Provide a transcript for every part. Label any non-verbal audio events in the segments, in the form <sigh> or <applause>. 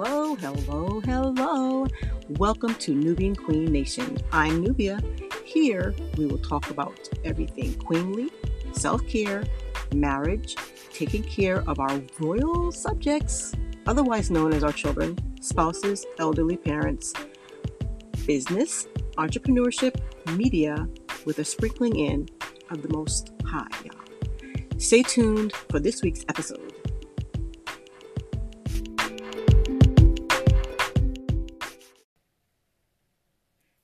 Hello, hello, hello. Welcome to Nubian Queen Nation. I'm Nubia. Here we will talk about everything queenly, self care, marriage, taking care of our royal subjects, otherwise known as our children, spouses, elderly parents, business, entrepreneurship, media, with a sprinkling in of the most high. Stay tuned for this week's episode.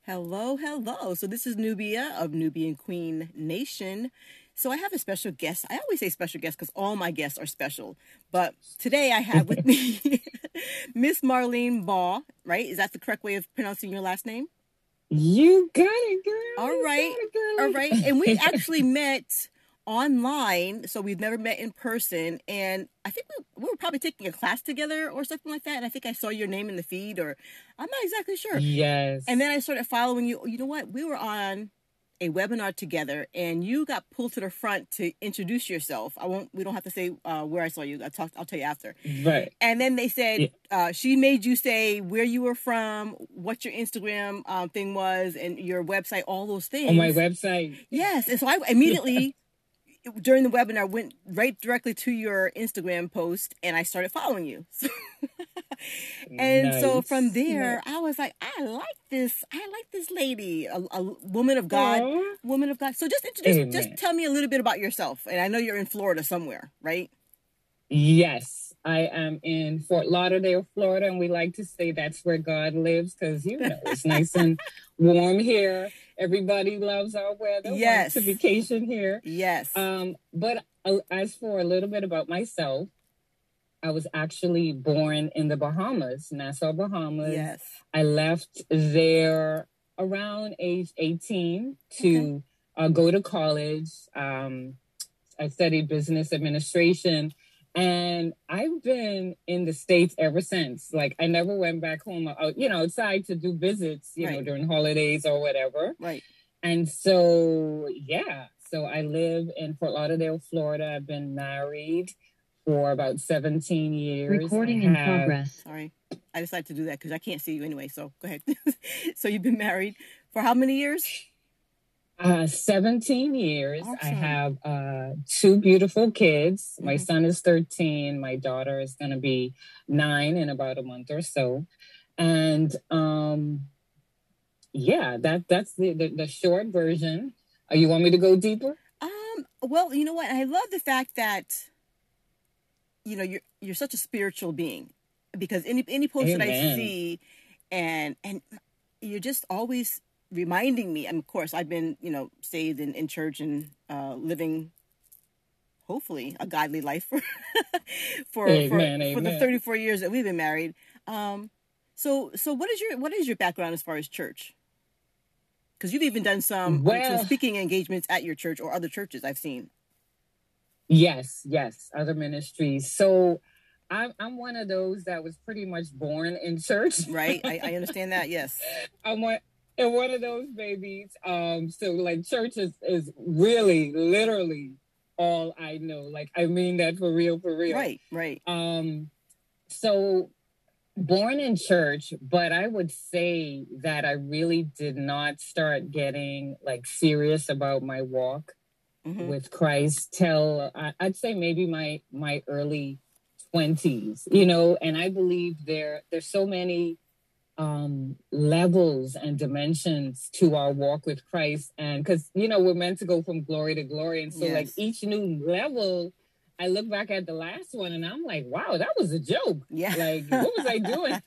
Hello, hello. So this is Nubia of Nubian Queen Nation. So I have a special guest. I always say special guest because all my guests are special. But today I have with me <laughs> Miss Marlene Baugh, right? Is that the correct way of pronouncing your last name? You got it, girl. All right. It, all right. And we actually <laughs> met online, so we've never met in person. And I think we, we, were probably taking a class together or something like that. And I think I saw your name in the feed, or I'm not exactly sure. Yes. And then I started following you. You know what? We were on a webinar together, and you got pulled to the front to introduce yourself. I won't. We don't have to say uh, where I saw you. I talk. I'll tell you after. Right. And then they said yeah. uh, she made you say where you were from, what your Instagram um, thing was, and your website, all those things. On my website. Yes. And so I immediately <laughs> during the webinar went right directly to your Instagram post and I started following you. <laughs> and nice. so from there, nice. I was like, I like this. I like this lady, a, a woman of God, Aww. woman of God. So just introduce, Amen. just tell me a little bit about yourself. And I know you're in Florida somewhere, right? Yes, I am in Fort Lauderdale, Florida, and we like to say that's where God lives because you know it's <laughs> nice and warm here. Everybody loves our weather. Yes, to vacation here. Yes. Um, but uh, as for a little bit about myself, I was actually born in the Bahamas, Nassau, Bahamas. Yes. I left there around age eighteen to okay. uh, go to college. Um, I studied business administration and I've been in the States ever since. Like I never went back home, uh, you know, outside to do visits, you right. know, during holidays or whatever. Right. And so, yeah. So I live in Fort Lauderdale, Florida. I've been married for about 17 years. Recording in progress. Sorry. I decided to do that because I can't see you anyway. So go ahead. <laughs> so you've been married for how many years? Uh, 17 years. Awesome. I have uh, two beautiful kids. Mm-hmm. My son is 13. My daughter is going to be nine in about a month or so. And um, yeah, that that's the, the, the short version. Uh, you want me to go deeper? Um, well, you know what? I love the fact that you know you're you're such a spiritual being because any any post Amen. that I see and and you're just always reminding me, and of course, I've been, you know, saved in, in church and uh, living, hopefully, a godly life for <laughs> for amen, for, for, the 34 years that we've been married. Um, so, so what is your what is your background as far as church? Because you've even done some, well, some speaking engagements at your church or other churches I've seen. Yes, yes, other ministries. So. I'm I'm one of those that was pretty much born in church. Right, I, I <laughs> understand that. Yes, I'm one and one of those babies. Um, so like church is, is really literally all I know. Like I mean that for real, for real. Right, right. Um, so born in church, but I would say that I really did not start getting like serious about my walk mm-hmm. with Christ till I, I'd say maybe my my early twenties. You know, and I believe there there's so many um, levels and dimensions to our walk with Christ. And because, you know, we're meant to go from glory to glory. And so, yes. like, each new level, I look back at the last one and I'm like, wow, that was a joke. Yeah. Like, what was I doing?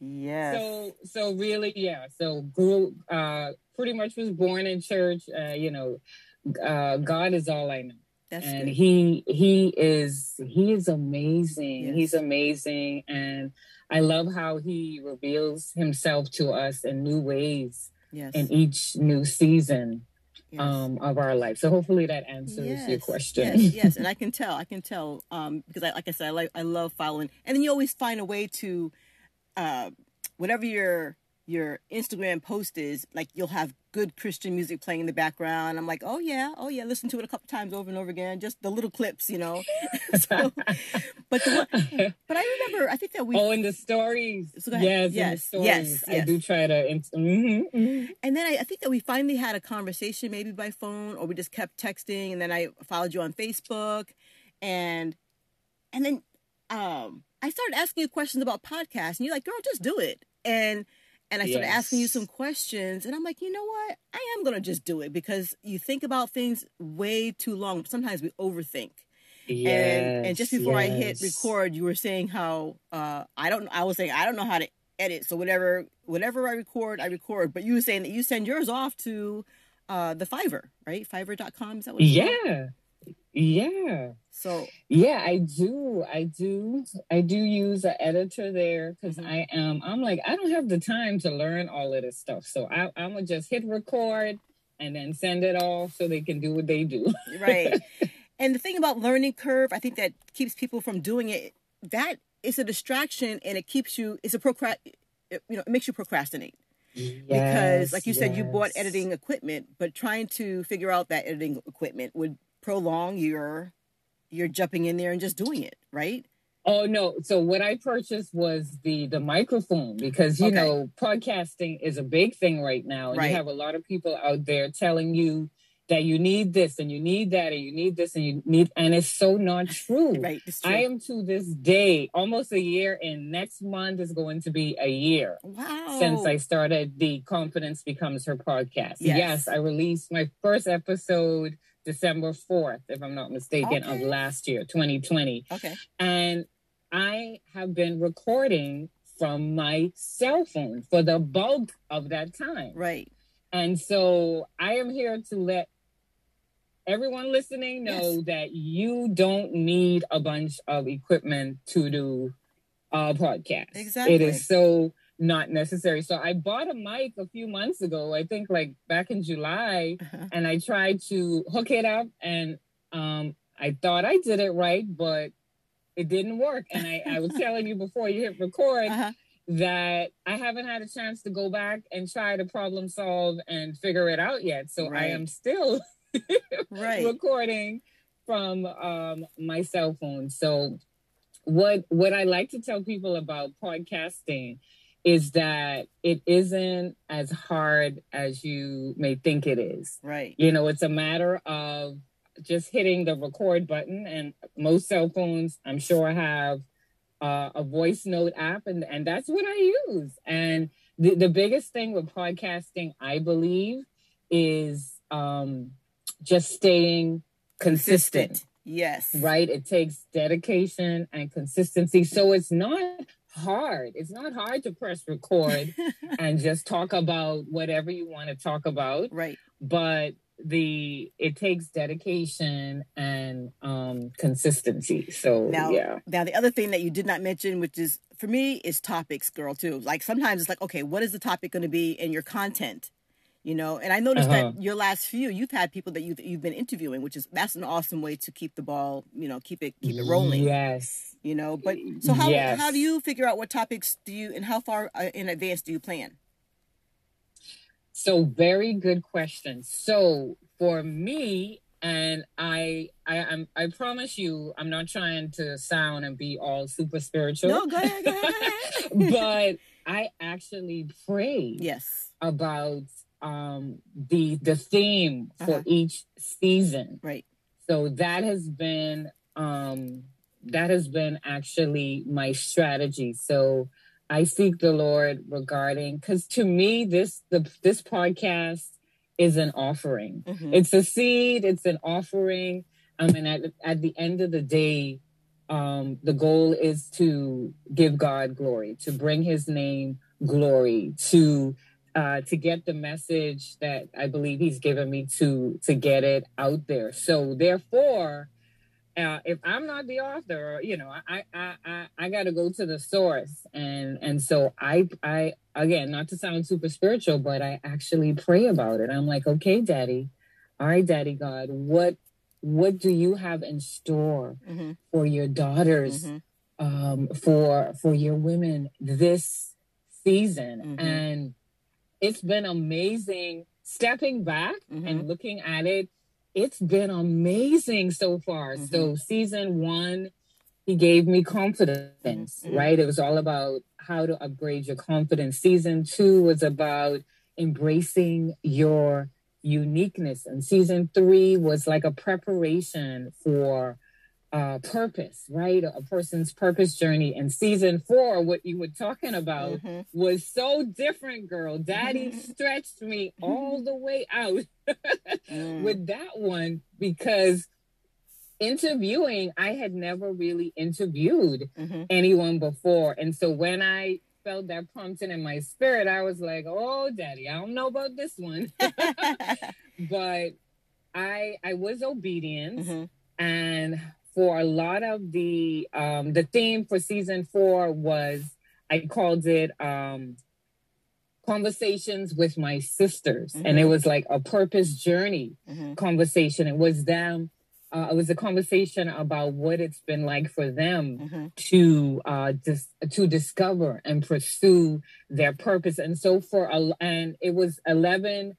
yeah. <laughs> <laughs> So, so really, yeah. So, grew, uh, pretty much was born in church. Uh, you know, uh, God is all I know. That's and good. he he is he is amazing. Yes. He's amazing and I love how he reveals himself to us in new ways yes. in each new season yes. um, of our life. So hopefully that answers yes. your question. Yes, yes, and I <laughs> can tell. I can tell um, because, I, like I said, I like I love following, and then you always find a way to, uh, whatever your your Instagram post is like you'll have good Christian music playing in the background. I'm like, oh yeah, oh yeah, listen to it a couple times over and over again, just the little clips, you know. <laughs> so, but the one, but I remember, I think that we oh, in the stories, so yes, yes, stories, yes, yes, I do try to. Mm-hmm, mm-hmm. And then I, I think that we finally had a conversation, maybe by phone, or we just kept texting, and then I followed you on Facebook, and and then um I started asking you questions about podcasts, and you're like, girl, just do it, and and I started yes. asking you some questions, and I'm like, you know what? I am gonna just do it because you think about things way too long. Sometimes we overthink. Yes, and and just before yes. I hit record, you were saying how uh, I don't. I was saying I don't know how to edit, so whatever whatever I record, I record. But you were saying that you send yours off to uh, the Fiverr, right? Fiverr.com. Is that what? yeah. Yeah. So yeah, I do. I do. I do use an editor there because mm-hmm. I am. I'm like I don't have the time to learn all of this stuff. So I, I'm gonna just hit record and then send it off so they can do what they do. right. <laughs> And the thing about learning curve, I think that keeps people from doing it. That is a distraction, and it keeps you. It's a procrast. You know, it makes you procrastinate. Yes, because, like you yes. said, you bought editing equipment, but trying to figure out that editing equipment would prolong your you're jumping in there and just doing it, right? Oh no! So what I purchased was the the microphone because you okay. know podcasting is a big thing right now, and right. you have a lot of people out there telling you that you need this and you need that and you need this and you need and it's so not <laughs> true. right. True. I am to this day almost a year and next month is going to be a year. Wow. Since I started the Confidence Becomes Her podcast. Yes, yes I released my first episode December 4th, if I'm not mistaken, okay. of last year, 2020. Okay. And I have been recording from my cell phone for the bulk of that time. Right. And so I am here to let everyone listening know yes. that you don't need a bunch of equipment to do a podcast. Exactly. It is so not necessary. So I bought a mic a few months ago, I think like back in July, uh-huh. and I tried to hook it up and um I thought I did it right, but it didn't work. And I, I was telling you before you hit record uh-huh. that I haven't had a chance to go back and try to problem solve and figure it out yet. So right. I am still <laughs> right. recording from um my cell phone. So what what I like to tell people about podcasting is that it isn't as hard as you may think it is. Right. You know, it's a matter of just hitting the record button, and most cell phones, I'm sure, have uh, a voice note app, and, and that's what I use. And the, the biggest thing with podcasting, I believe, is um, just staying consistent. consistent. Yes. Right? It takes dedication and consistency. So it's not hard. It's not hard to press record <laughs> and just talk about whatever you want to talk about. Right. But the it takes dedication and um consistency. So now, yeah. Now the other thing that you did not mention, which is for me, is topics, girl, too. Like sometimes it's like, okay, what is the topic going to be in your content? you know and i noticed uh-huh. that your last few you've had people that you've, you've been interviewing which is that's an awesome way to keep the ball you know keep it keep it rolling yes you know but so how yes. how do you figure out what topics do you and how far uh, in advance do you plan so very good question so for me and I, I, I'm, I promise you, I'm not trying to sound and be all super spiritual. No, go ahead, go ahead. <laughs> but I actually pray. Yes. About um, the the theme for uh-huh. each season. Right. So that has been um, that has been actually my strategy. So I seek the Lord regarding because to me this the this podcast is an offering. Mm-hmm. It's a seed. It's an offering. I mean, at at the end of the day, um, the goal is to give God glory, to bring His name glory, to uh, to get the message that I believe he's given me to to get it out there. So therefore, uh, if I'm not the author, you know, I I I, I got to go to the source, and and so I I again not to sound super spiritual, but I actually pray about it. I'm like, okay, Daddy, all right, Daddy God, what what do you have in store mm-hmm. for your daughters, mm-hmm. um, for for your women this season, mm-hmm. and it's been amazing stepping back mm-hmm. and looking at it. It's been amazing so far. Mm-hmm. So season one, he gave me confidence, mm-hmm. right? It was all about how to upgrade your confidence. Season two was about embracing your uniqueness. And season three was like a preparation for uh, purpose, right? A person's purpose journey. And season four, what you were talking about mm-hmm. was so different, girl. Daddy stretched me all the way out <laughs> mm. with that one because interviewing, I had never really interviewed mm-hmm. anyone before. And so when I felt that prompting in my spirit, I was like, oh, daddy, I don't know about this one. <laughs> <laughs> but I I was obedient. Mm-hmm. And for a lot of the um the theme for season four was I called it um conversations with my sisters. Mm-hmm. And it was like a purpose journey mm-hmm. conversation. It was them uh, it was a conversation about what it's been like for them mm-hmm. to uh, dis- to discover and pursue their purpose. And so for a, and it was eleven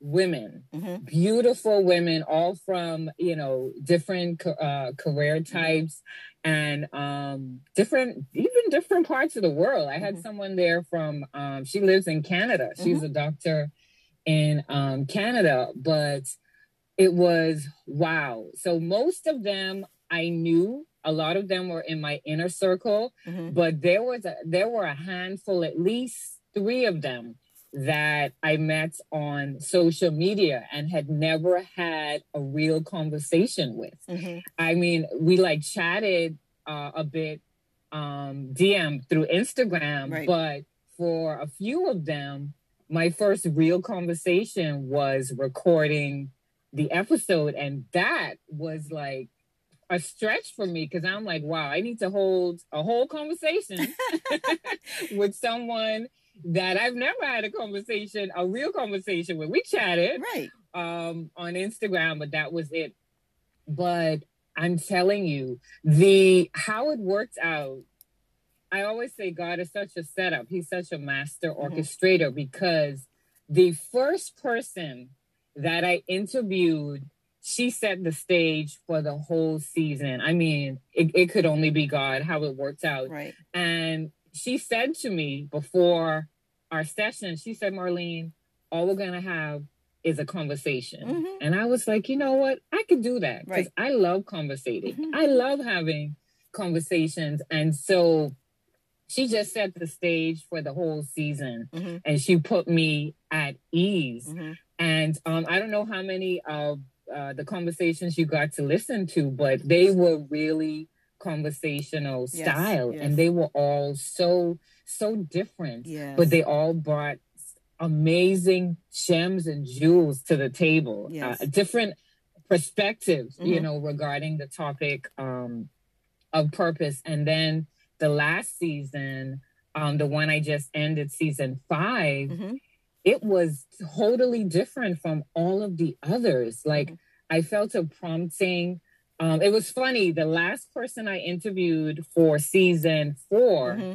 women, mm-hmm. beautiful women, all from you know different uh, career types and um, different even different parts of the world. I had mm-hmm. someone there from um, she lives in Canada. She's mm-hmm. a doctor in um, Canada, but it was wow. So most of them I knew. A lot of them were in my inner circle, mm-hmm. but there was a, there were a handful, at least three of them that I met on social media and had never had a real conversation with. Mm-hmm. I mean, we like chatted uh, a bit um, DM through Instagram, right. but for a few of them, my first real conversation was recording the episode and that was like a stretch for me because I'm like, wow, I need to hold a whole conversation <laughs> <laughs> with someone that I've never had a conversation, a real conversation with. We chatted right um, on Instagram, but that was it. But I'm telling you, the how it worked out. I always say God is such a setup. He's such a master mm-hmm. orchestrator because the first person that I interviewed, she set the stage for the whole season. I mean, it, it could only be God how it worked out. Right. And she said to me before our session, she said, Marlene, all we're going to have is a conversation. Mm-hmm. And I was like, you know what? I could do that because right. I love conversating. Mm-hmm. I love having conversations. And so she just set the stage for the whole season mm-hmm. and she put me at ease. Mm-hmm. And um, I don't know how many of uh, the conversations you got to listen to, but they were really conversational yes, style yes. and they were all so, so different. Yes. But they all brought amazing gems and jewels to the table, uh, different perspectives, mm-hmm. you know, regarding the topic um, of purpose. And then the last season, um, the one I just ended, season 5 mm-hmm it was totally different from all of the others. Like mm-hmm. I felt a prompting. Um, it was funny. The last person I interviewed for season 4 mm-hmm.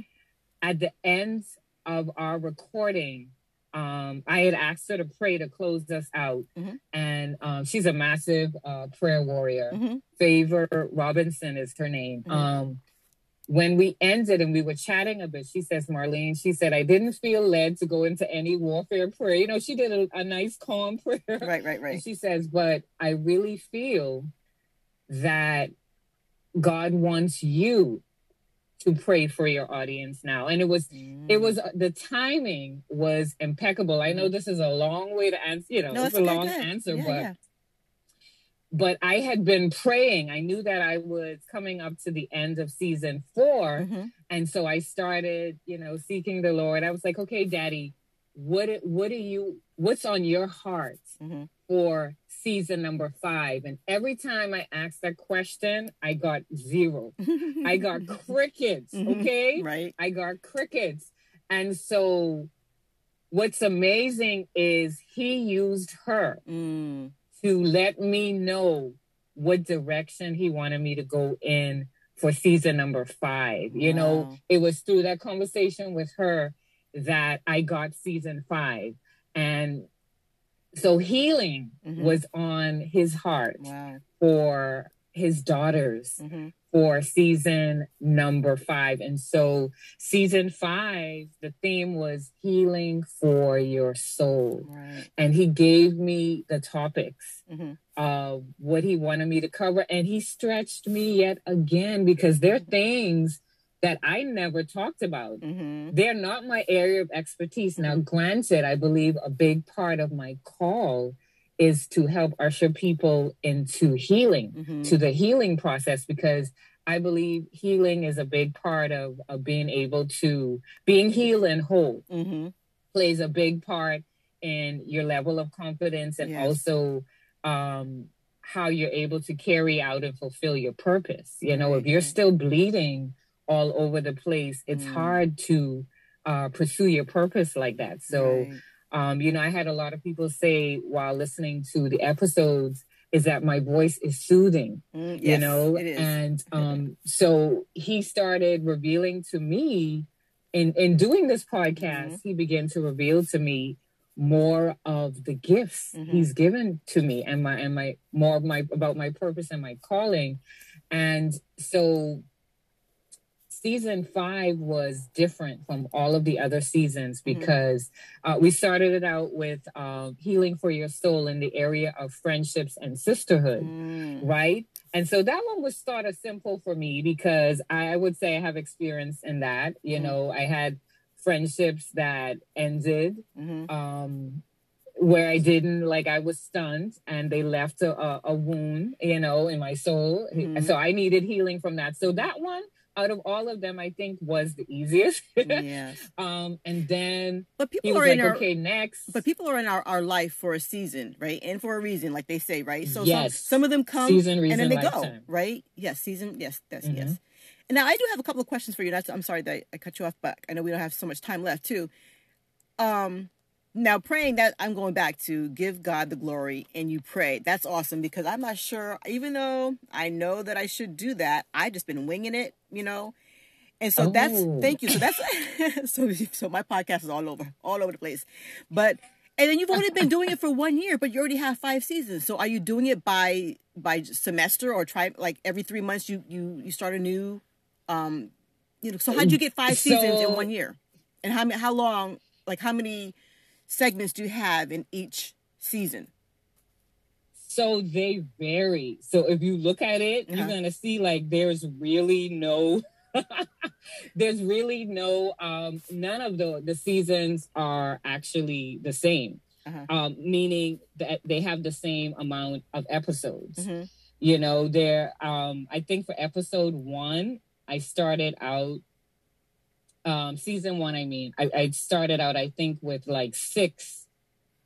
at the end of our recording, um, I had asked her to pray to close us out. Mm-hmm. And um, she's a massive uh, prayer warrior. Mm-hmm. Favor Robinson is her name. Mm-hmm. Um, when we ended and we were chatting a bit, she says, Marlene, she said, I didn't feel led to go into any warfare prayer. You know, she did a, a nice, calm prayer. Right, right, right. <laughs> And she says, but I really feel that God wants you to pray for your audience now. And it was, mm. it was, the timing was impeccable. I know mm. this is a long way to answer, you know, no, it's a long good. answer, yeah, but yeah but I had been praying. I knew that I was coming up to the end of season 4 mm-hmm. And so I started, you know, seeking the Lord. I was like, okay, daddy, what, what are you, what's on your heart mm-hmm. for season number five? And every time I asked that question, I got zero. <laughs> I got crickets. Mm-hmm. Okay. Right. I got crickets. And so what's amazing is he used her. Mm to let me know what direction he wanted me to go in for season number five. You wow. know, it was through that conversation with her that I got season five. And so healing mm-hmm. was on his heart wow. for his daughters mm-hmm. for season number five. And so, season five, the theme was healing for your soul. Right. And he gave me the topics mm-hmm. of what he wanted me to cover. And he stretched me yet again because there are mm-hmm. things that I never talked about. Mm-hmm. They're not my area of expertise. Now, mm-hmm. granted, I believe a big part of my call is to help usher people into healing, mm-hmm. to the healing process, because I believe healing is a big part of, of being able to being healed and whole mm-hmm. plays a big part in your level of confidence and yes. also um, how you're able to carry out and fulfill your purpose. You know, if you're still bleeding all over the place, it's mm. hard to uh, pursue your purpose like that. So, right. um, you know, I had a lot of people say while listening to the episodes is that my voice is soothing, mm, yes, you know, and <laughs> um, so he started revealing to me in in doing this podcast, mm-hmm. he began to reveal to me more of the gifts mm-hmm. he's given to me and my and my more of my about my purpose and my calling and so season five was different from all of the other seasons mm-hmm. because mm-hmm. uh, we started it out with uh, healing for your soul in the area of friendships and sisterhood, mm. right? And so that one was sort of simple for me because I would say I have experience in that. You mm-hmm. know, I had friendships that ended. Mm-hmm. Um, where I didn't like I was stunned and they left a, a, a wound, you know, in my soul. Mm-hmm. So I needed healing from that. So that one out of all of them, I think was the easiest. yes. <laughs> Um, and then but people are like, in our, okay next. But people are in our, our life for a season, right? And for a reason, like they say, right? So yes. some, some of them come season, reason, and then they lifetime. go, right? Yes, season. Yes, yes, mm-hmm. yes. And now I do have a couple of questions for you. That's, I'm sorry that I cut you off, but I know we don't have so much time left too. Um, now praying that i'm going back to give god the glory and you pray. That's awesome because i'm not sure even though i know that i should do that i just been winging it you know? And so oh. that's thank you. So that's <laughs> so so my podcast is all over all over the place. But and then you've only been doing it for one year but you already have five seasons. So are you doing it by by semester or try like every three months you you you start a new um you know so how'd you get five so, seasons in one year? And how how long like how many segments do you have in each season? So they vary. So if you look at it, uh-huh. you're gonna see like there's really no <laughs> there's really no um none of the the seasons are actually the same. Uh-huh. Um, meaning that they have the same amount of episodes. Mm-hmm. You know, there um I think for episode one, I started out um, season one, I mean, I, I started out, I think, with like six,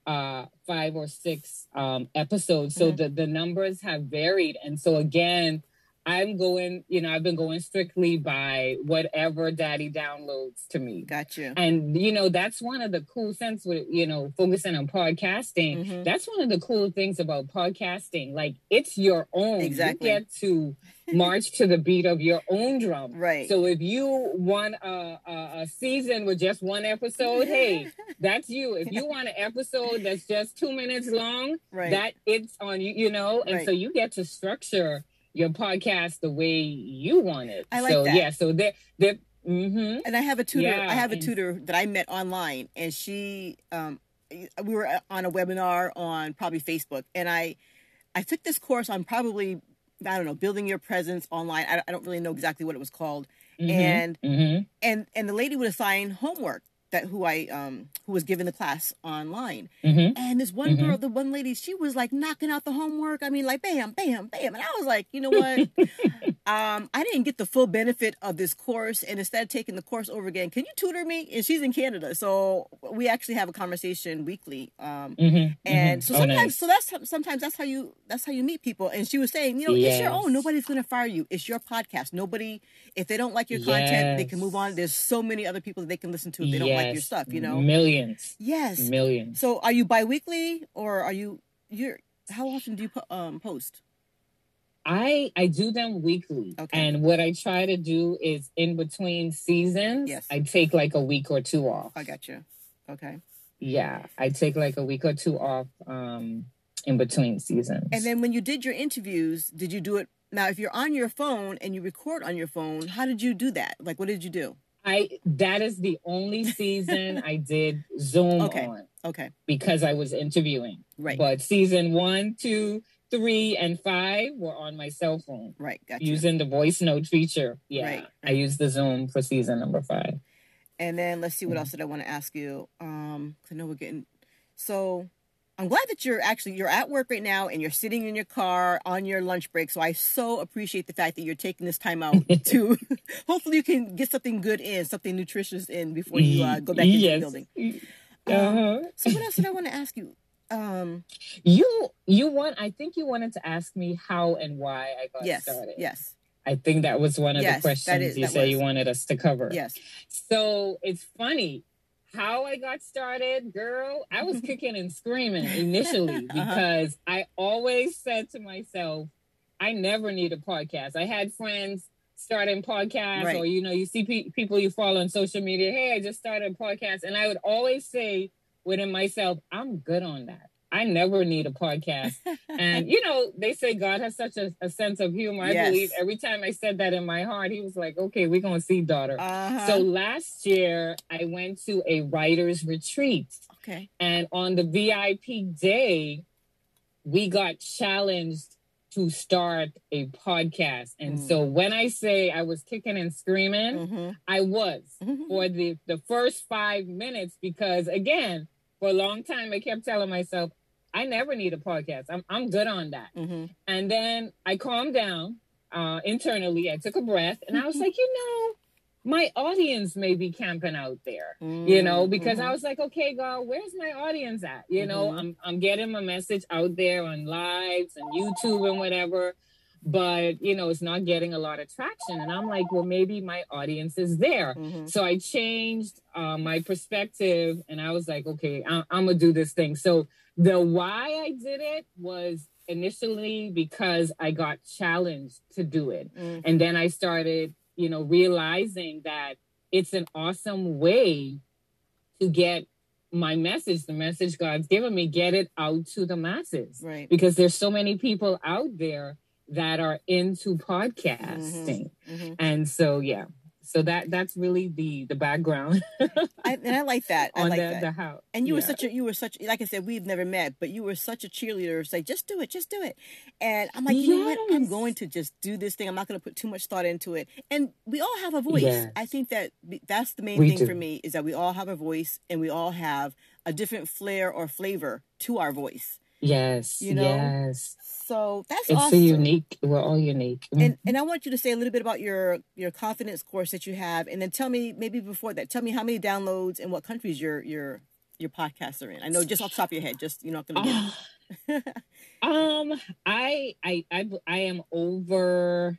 uh, five or six um, episodes. So mm-hmm. the, the numbers have varied. And so again, I'm going, you know, I've been going strictly by whatever daddy downloads to me. Gotcha. And, you know, that's one of the cool things with, you know, focusing on podcasting. Mm-hmm. That's one of the cool things about podcasting. Like it's your own. Exactly. You get to march to the beat of your own drum. Right. So if you want a, a, a season with just one episode, <laughs> hey, that's you. If you want an episode that's just two minutes long, right. that it's on you, you know, and right. so you get to structure your podcast the way you want it. I like so, that. Yeah. So that that. Mm-hmm. And I have a tutor. Yeah, I have a tutor that I met online, and she, um, we were on a webinar on probably Facebook, and I, I took this course on probably I don't know building your presence online. I, I don't really know exactly what it was called, mm-hmm. and mm-hmm. and and the lady would assign homework that who I um who was giving the class online. Mm-hmm. And this one mm-hmm. girl, the one lady, she was like knocking out the homework. I mean, like bam, bam, bam. And I was like, you know <laughs> what? Um, I didn't get the full benefit of this course, and instead of taking the course over again, can you tutor me? And she's in Canada, so we actually have a conversation weekly. Um, mm-hmm. and so sometimes, oh, nice. so that's sometimes that's how you that's how you meet people. And she was saying, you know, yes. it's your own. Nobody's gonna fire you. It's your podcast. Nobody, if they don't like your content, yes. they can move on. There's so many other people that they can listen to if they yes. don't like your stuff, you know? Millions. Yes. Millions. So are you biweekly or are you you're how often do you um post? I I do them weekly. Okay. And what I try to do is in between seasons, yes. I take like a week or two off. I got you. Okay. yeah, I take like a week or two off um, in between seasons. And then when you did your interviews, did you do it? Now, if you're on your phone and you record on your phone, how did you do that? Like, what did you do? I that is the only season <laughs> I did Zoom okay. on. Okay. Because I was interviewing. Right. But season one, two, three, and five were on my cell phone. Right. Gotcha. Using the voice note feature. Yeah. Right. I used the Zoom for season number five. And then let's see what mm-hmm. else did I want to ask you. Um, because I know we're getting so I'm glad that you're actually you're at work right now and you're sitting in your car on your lunch break. So I so appreciate the fact that you're taking this time out <laughs> to <laughs> hopefully you can get something good in, something nutritious in before you uh, go back into yes. the building. Uh-huh. Um, so what else did I <laughs> want to ask you? Um, you you want I think you wanted to ask me how and why I got yes, started. Yes. I think that was one of yes, the questions is, you say you wanted us to cover. Yes. So it's funny how I got started, girl, I was <laughs> kicking and screaming initially uh-huh. because I always said to myself, I never need a podcast. I had friends starting podcasts, right. or you know, you see pe- people you follow on social media. Hey, I just started a podcast, and I would always say within myself, I'm good on that. I never need a podcast. <laughs> and, you know, they say God has such a, a sense of humor. I yes. believe every time I said that in my heart, he was like, okay, we're going to see, daughter. Uh-huh. So last year, I went to a writer's retreat. Okay. And on the VIP day, we got challenged to start a podcast. And mm. so when I say I was kicking and screaming, mm-hmm. I was mm-hmm. for the, the first five minutes because, again, for a long time, I kept telling myself, I never need a podcast. I'm I'm good on that. Mm-hmm. And then I calmed down uh, internally. I took a breath, and I was <laughs> like, you know, my audience may be camping out there. Mm-hmm. You know, because mm-hmm. I was like, okay, God, where's my audience at? You know, mm-hmm. I'm I'm getting my message out there on lives and YouTube and whatever but you know it's not getting a lot of traction and i'm like well maybe my audience is there mm-hmm. so i changed uh, my perspective and i was like okay I- i'm gonna do this thing so the why i did it was initially because i got challenged to do it mm-hmm. and then i started you know realizing that it's an awesome way to get my message, the message God's given me, get it out to the masses. Right. Because there's so many people out there that are into podcasting. Mm-hmm. Mm-hmm. And so, yeah. So that that's really the the background. <laughs> I, and I like that. I like the, that. The how, and you yeah. were such a you were such like I said we've never met, but you were such a cheerleader. Say just do it, just do it. And I'm like, you yes. know what? I'm going to just do this thing. I'm not going to put too much thought into it. And we all have a voice. Yes. I think that that's the main we thing do. for me is that we all have a voice and we all have a different flair or flavor to our voice. Yes. You know. Yes. So that's it's awesome. unique. We're all unique. And mm-hmm. and I want you to say a little bit about your your confidence course that you have, and then tell me maybe before that, tell me how many downloads and what countries your your your podcasts are in. I know just off the top of your head, just you're not going to get. um, I I I I am over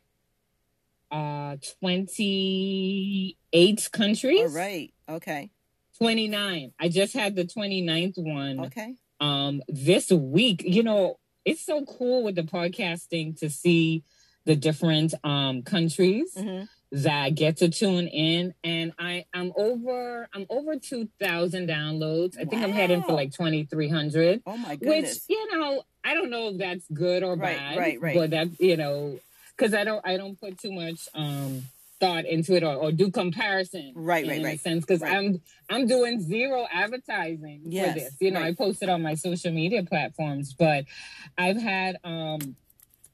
uh 28 countries. All right. Okay. 29. I just had the 29th one. Okay. Um this week, you know, it's so cool with the podcasting to see the different um countries mm-hmm. that get to tune in and i i'm over i'm over 2000 downloads i think wow. i'm heading for like 2300 oh my goodness which you know i don't know if that's good or right, bad right right but that you know because i don't i don't put too much um thought into it or, or do comparison right right right. sense because right. i'm i'm doing zero advertising yes, for this. You know right. i posted on my social media platforms but i've had um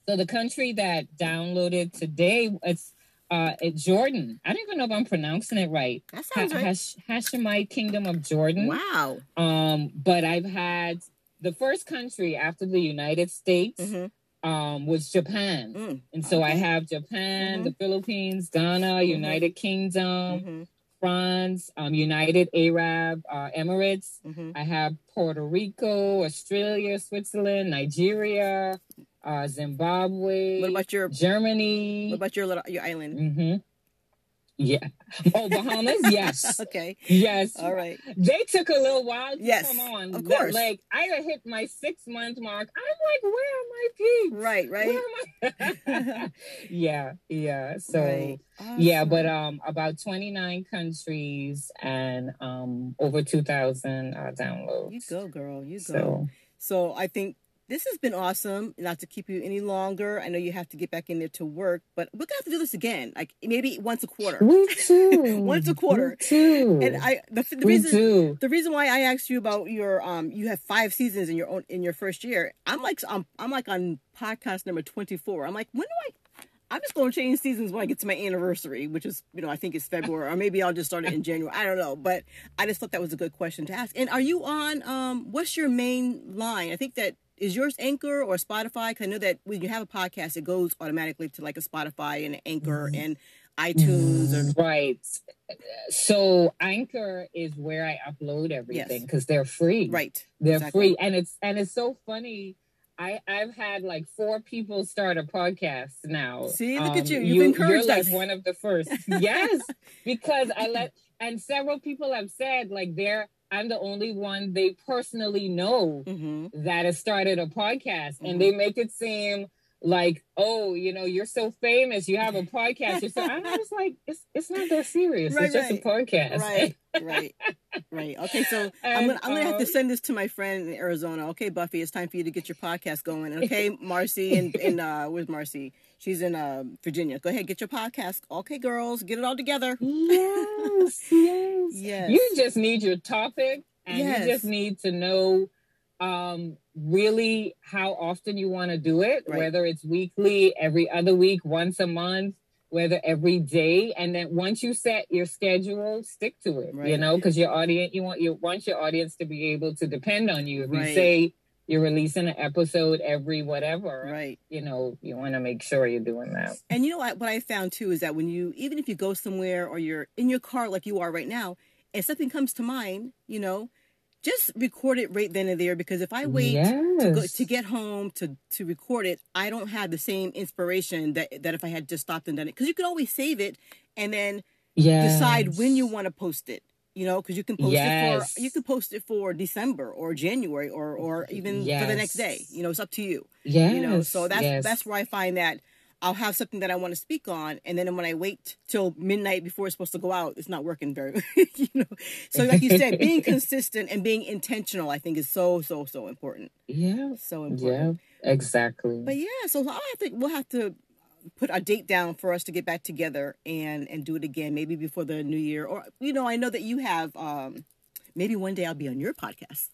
so the country that downloaded today it's uh it's jordan. I don't even know if i'm pronouncing it right. That sounds ha- right. Hash- hashemite kingdom of jordan. Wow. Um but i've had the first country after the united states mm-hmm um, was Japan. Mm. And so okay. I have Japan, mm-hmm. the Philippines, Ghana, mm-hmm. United Kingdom, mm-hmm. France, um, United Arab uh, Emirates. Mm-hmm. I have Puerto Rico, Australia, Switzerland, Nigeria, uh, Zimbabwe. What about your Germany? What about your little your island? Yeah. Oh, Bahamas? <laughs> Yes. okay. Yes. All right. They took a little while to yes, come on. Of course. like I hit my six month mark. I'm like, where are my peeps? Right, right. I... <laughs> yeah, yeah. So right. awesome. yeah, but um about 29 countries and um over 2000 uh, downloads. You go, girl. You go. So, so I think this has been awesome. Not to keep you any longer. I know you have to get back in there to work, but we're gonna have to do this again, like maybe once a quarter. Me too. <laughs> once a quarter. Me too. And I the, the reason too. the reason why I asked you about your um you have five seasons in your own in your first year. I'm like I'm I'm like on podcast number twenty four. I'm like when do I I'm just going to change seasons when I get to my anniversary, which is, you know, I think it's February, or maybe I'll just start it in January. I don't know, but I just thought that was a good question to ask. And are you on? Um, what's your main line? I think that is yours Anchor or Spotify? Because I know that when you have a podcast, it goes automatically to like a Spotify and Anchor mm-hmm. and iTunes or right. So Anchor is where I upload everything because yes. they're free. Right. They're exactly. free, and it's and it's so funny. I I've had like four people start a podcast now. See, look um, at you. You've you, encouraged you're us. like one of the first. <laughs> yes, because I let and several people have said like they're I'm the only one they personally know mm-hmm. that has started a podcast, mm-hmm. and they make it seem like, oh, you know, you're so famous, you have a podcast. so I'm just like, it's it's not that serious. Right, it's just right. a podcast. Right, <laughs> right, right. Okay, so and, I'm gonna I'm gonna have to um, send this to my friend in Arizona. Okay, Buffy, it's time for you to get your podcast going. <laughs> Okay, Marcy and and uh, where's Marcy? She's in uh, Virginia. Go ahead, get your podcast. Okay, girls, get it all together. Yes, <laughs> yes, yes. You just need your topic, and yes. you just need to know um, really how often you want to do it, right. whether it's weekly, every other week, once a month, whether every day. And then once you set your schedule, stick to it, right. you know, because your audience, you want you want your audience to be able to depend on you. If right. you say you're releasing an episode every whatever, right? You know, you want to make sure you're doing that. And you know what? What I found too is that when you, even if you go somewhere or you're in your car like you are right now, and something comes to mind, you know, just record it right then and there because if I wait yes. to go to get home to to record it, I don't have the same inspiration that that if I had just stopped and done it. Because you can always save it and then yes. decide when you want to post it. You know, because you can post yes. it for you can post it for December or January or or even for the next day. You know, it's up to you. Yeah. You know, so that's that's where I find that I'll have something that I want to speak on, and then when I wait till midnight before it's supposed to go out, it's not working very, <laughs> you know. So, like you said, being <laughs> consistent and being intentional, I think, is so so so important. Yeah, so important. Yeah, exactly. But yeah, so I think we'll have to put a date down for us to get back together and and do it again, maybe before the new year, or you know, I know that you have um maybe one day I'll be on your podcast.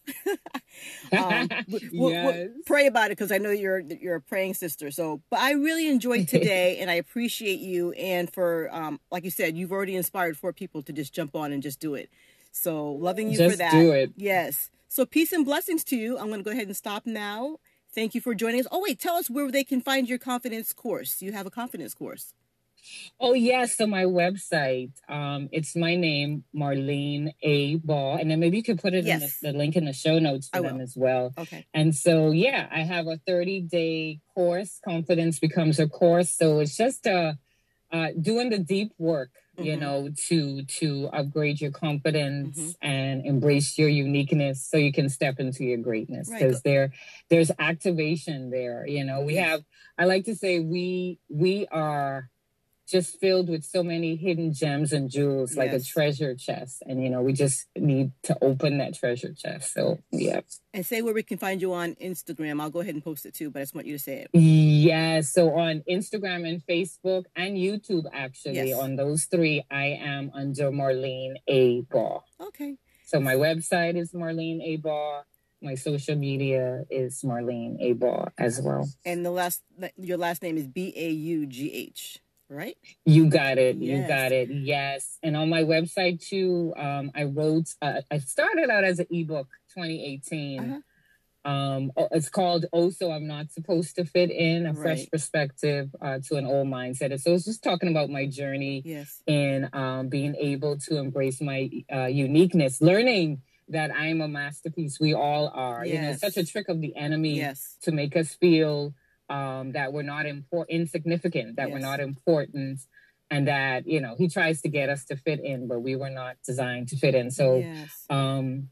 <laughs> um, <laughs> we'll, yes. we'll pray about it because I know you're you're a praying sister. So, but I really enjoyed <laughs> today, and I appreciate you. And for um, like you said, you've already inspired four people to just jump on and just do it. So, loving you just for that. Do it. Yes. So, peace and blessings to you. I'm going to go ahead and stop now. Thank you for joining us. Oh wait, tell us where they can find your confidence course. You have a confidence course. Oh yes, so my website, um, it's my name, Marlene A. Baugh, and then maybe you can put it yes. in the, the, link in the show notes for them as well. Okay. And so yeah, I have a 30 day course. Confidence Becomes Her course, so it's just uh, uh doing the deep work, mm-hmm. you know, to to upgrade your confidence mm-hmm. and embrace your uniqueness, so you can step into your greatness. Because right. there, there's activation there. You know, we have. I like to say we we are just filled with so many hidden gems and jewels, yes. like a treasure chest. And, you know, we just need to open that treasure chest. So, yeah. And say where we can find you on Instagram. I'll go ahead and post it too, but I just want you to say it. Yeah. So on Instagram and Facebook and YouTube, actually, yes. on those three, I am under Marlene A. Baugh. Okay. So my website is Marlene A. Baugh my social media is Marlene A. Baugh as well. And the last, your last name is B A U G H right? You got it. Yes. You got it. Yes. And on my website too, um, I wrote. Uh, I started out as an ebook, 2018. Uh-huh. Um, oh, it's called "Also I'm Not Supposed to Fit In: A Fresh. Perspective uh, to an Old Mindset." So it's just talking about my journey yes. in um, being able to embrace my uh, uniqueness, learning that I'm a masterpiece. We all are. Yes. You know, it's such a trick of the enemy yes. to make us feel um, that we're not important, insignificant, that yes. we're not important. and that you know he tries to get us to fit in but we were not designed to fit in so yes. um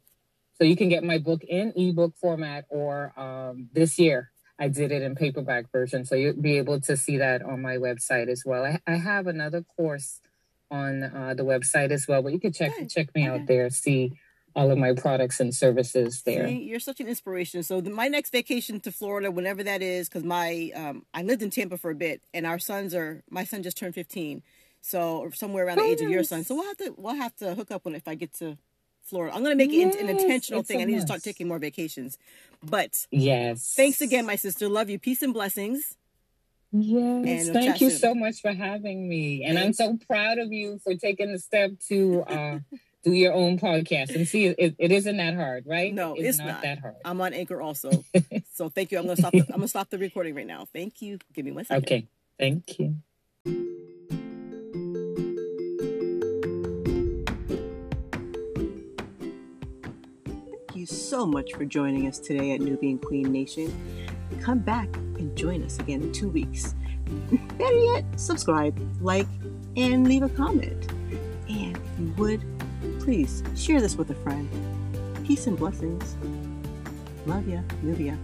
so you can get my book in ebook format or um this year i did it in paperback version so you'll be able to see that on my website as well i, I have another course on uh, the website as well but you can check Good. check me okay. out there see all of my products and services there. See, you're such an inspiration. So the, my next vacation to Florida, whenever that is, because my um, I lived in Tampa for a bit, and our sons are my son just turned 15, so somewhere around the age of your son. So we'll have to we'll have to hook up when if I get to Florida. I'm gonna make yes, it an intentional thing. I need to start taking more vacations. But yes, thanks again, my sister. Love you. Peace and blessings. Yes, we'll thank you soon. so much for having me, and I'm so proud of you for taking the step to. Uh, <laughs> do your own podcast and see it, it isn't that hard, right? No, it's, it's not, not, that hard. I'm on Anchor also. <laughs> so thank you. I'm gonna stop the, I'm gonna stop the recording right now. Thank you. Give me one second. Okay. Thank you. Thank you so much for joining us today at Nubian Queen Nation. Come back and join us again in two weeks. <laughs> Better yet, subscribe, like, and leave a comment. And if you would, Please share this with a friend. Peace and blessings. Love ya, Nubia.